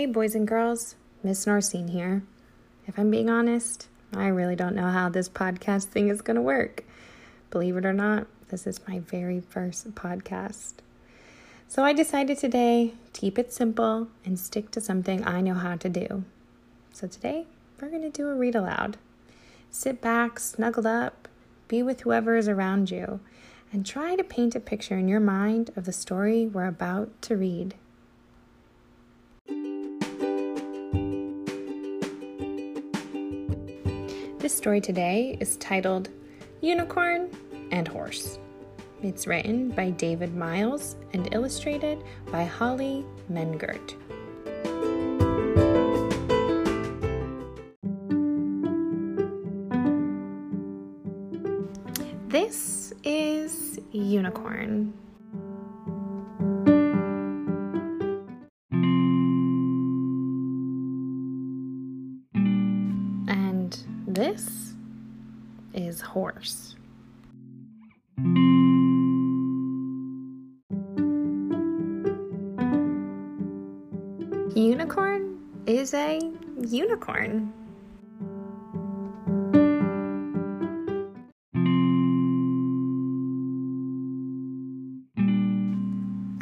Hey, boys and girls, Miss Norcine here. If I'm being honest, I really don't know how this podcast thing is going to work. Believe it or not, this is my very first podcast. So I decided today to keep it simple and stick to something I know how to do. So today, we're going to do a read aloud. Sit back, snuggled up, be with whoever is around you, and try to paint a picture in your mind of the story we're about to read. This story today is titled Unicorn and Horse. It's written by David Miles and illustrated by Hollie Mengert. This is Unicorn. Is horse. Unicorn is a unicorn.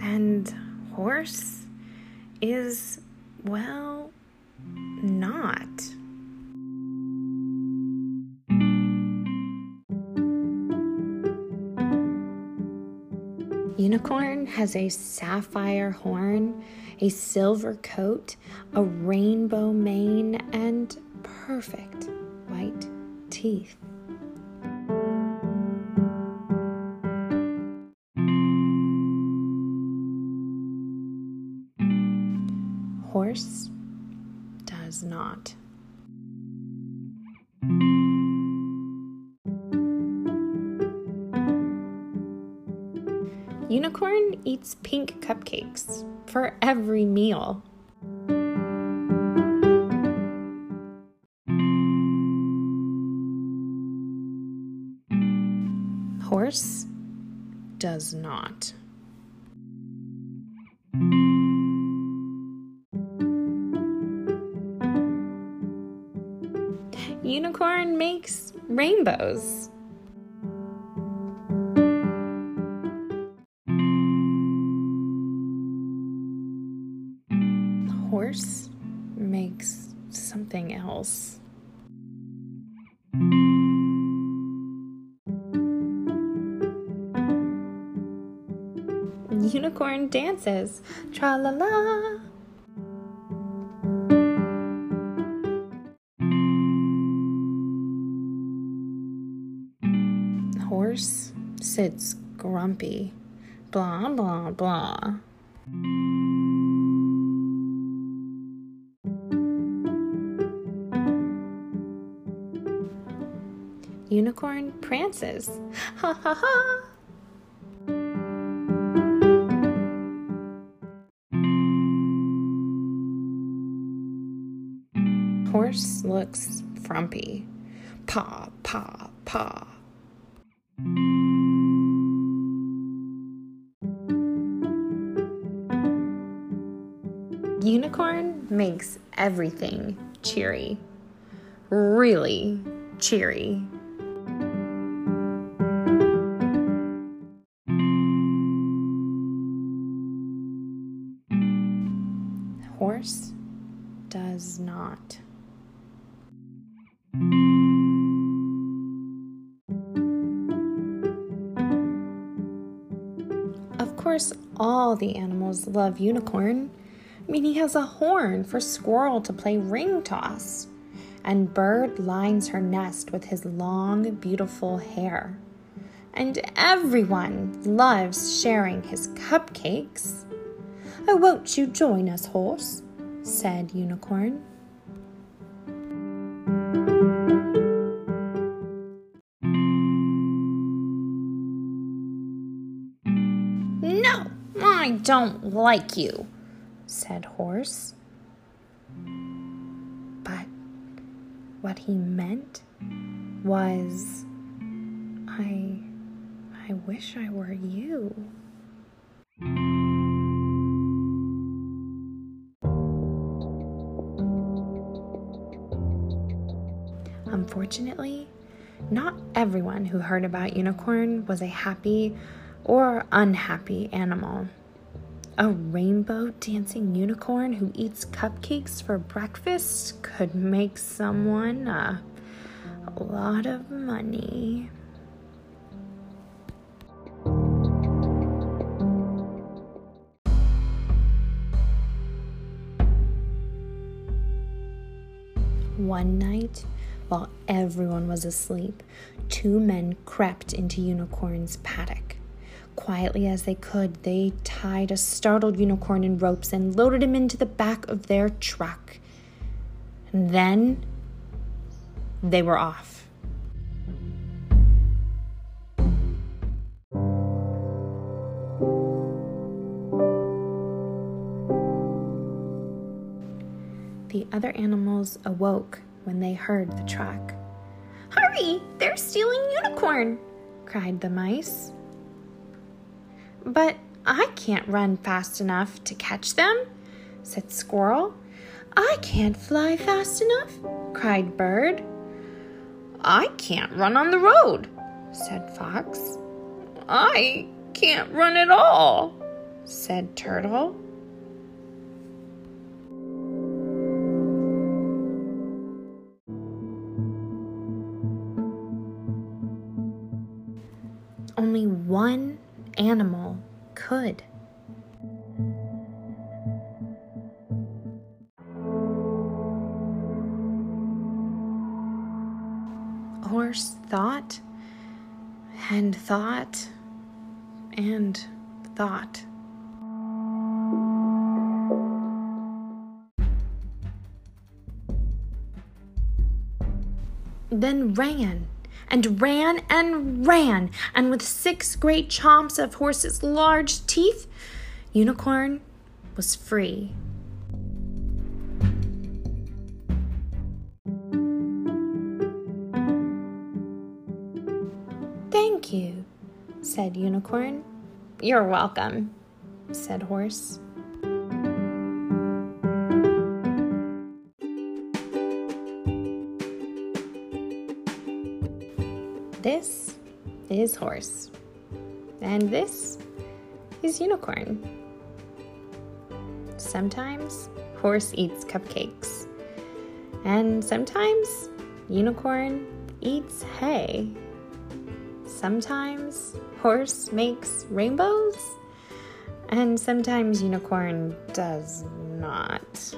And horse is, well, not. Has a sapphire horn, a silver coat, a rainbow mane, and perfect white teeth. Horse does not. Unicorn eats pink cupcakes for every meal. Horse does not. Unicorn makes rainbows. Unicorn dances. Tra la la. Horse sits grumpy. Blah, blah, blah. Prances. Ha ha ha. Horse looks frumpy. Paw, paw, paw. Unicorn makes everything cheery. Really cheery. Course, all the animals love Unicorn. I mean, he has a horn for Squirrel to play ring toss, and Bird lines her nest with his long, beautiful hair. And everyone loves sharing his cupcakes. Oh, won't you join us, horse? said Unicorn. don't like you, said Horse. But what he meant was, I, I wish I were you. Unfortunately, not everyone who heard about unicorn was a happy or unhappy animal. A rainbow dancing unicorn who eats cupcakes for breakfast could make someone a, lot of money. One night, while everyone was asleep, two men crept into Unicorn's paddock. Quietly as they could, they tied a startled unicorn in ropes and loaded him into the back of their truck. And then they were off. The other animals awoke when they heard the truck. Hurry! They're stealing unicorn! cried the mice. But I can't run fast enough to catch them, said Squirrel. I can't fly fast enough, cried Bird. I can't run on the road, said Fox. I can't run at all, said Turtle. Only one animal could. Horse thought and thought and thought. Then ran and ran and ran, and with six great chomps of horse's large teeth, Unicorn was free. Thank you, said Unicorn. You're welcome, said Horse. Is horse. And this is unicorn. Sometimes horse eats cupcakes. And sometimes unicorn eats hay. Sometimes horse makes rainbows. And sometimes unicorn does not.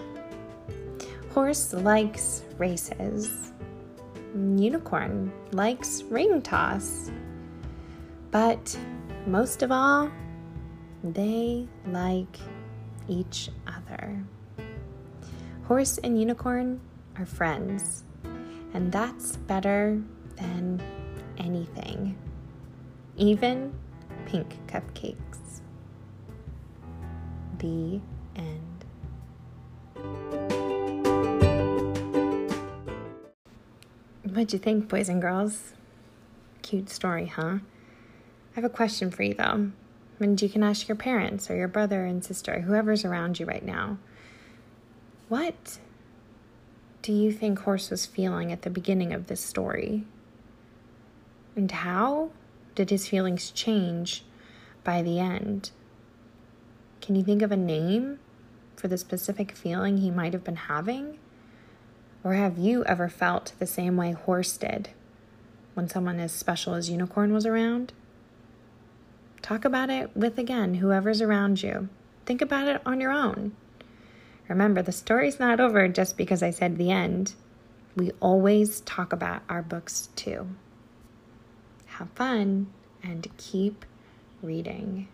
Horse likes races unicorn likes ring toss. But most of all, they like each other. Horse and unicorn are friends, and that's better than anything, even pink cupcakes. The end. What'd you think, boys and girls? Cute story, huh? I have a question for you, though. And you can ask your parents or your brother and sister, whoever's around you right now. What do you think Horse was feeling at the beginning of this story? And how did his feelings change by the end? Can you think of a name for the specific feeling he might have been having? Or have you ever felt the same way Horse did when someone as special as Unicorn was around? Talk about it with, again, whoever's around you. Think about it on your own. Remember, the story's not over just because I said the end. We always talk about our books too. Have fun and keep reading.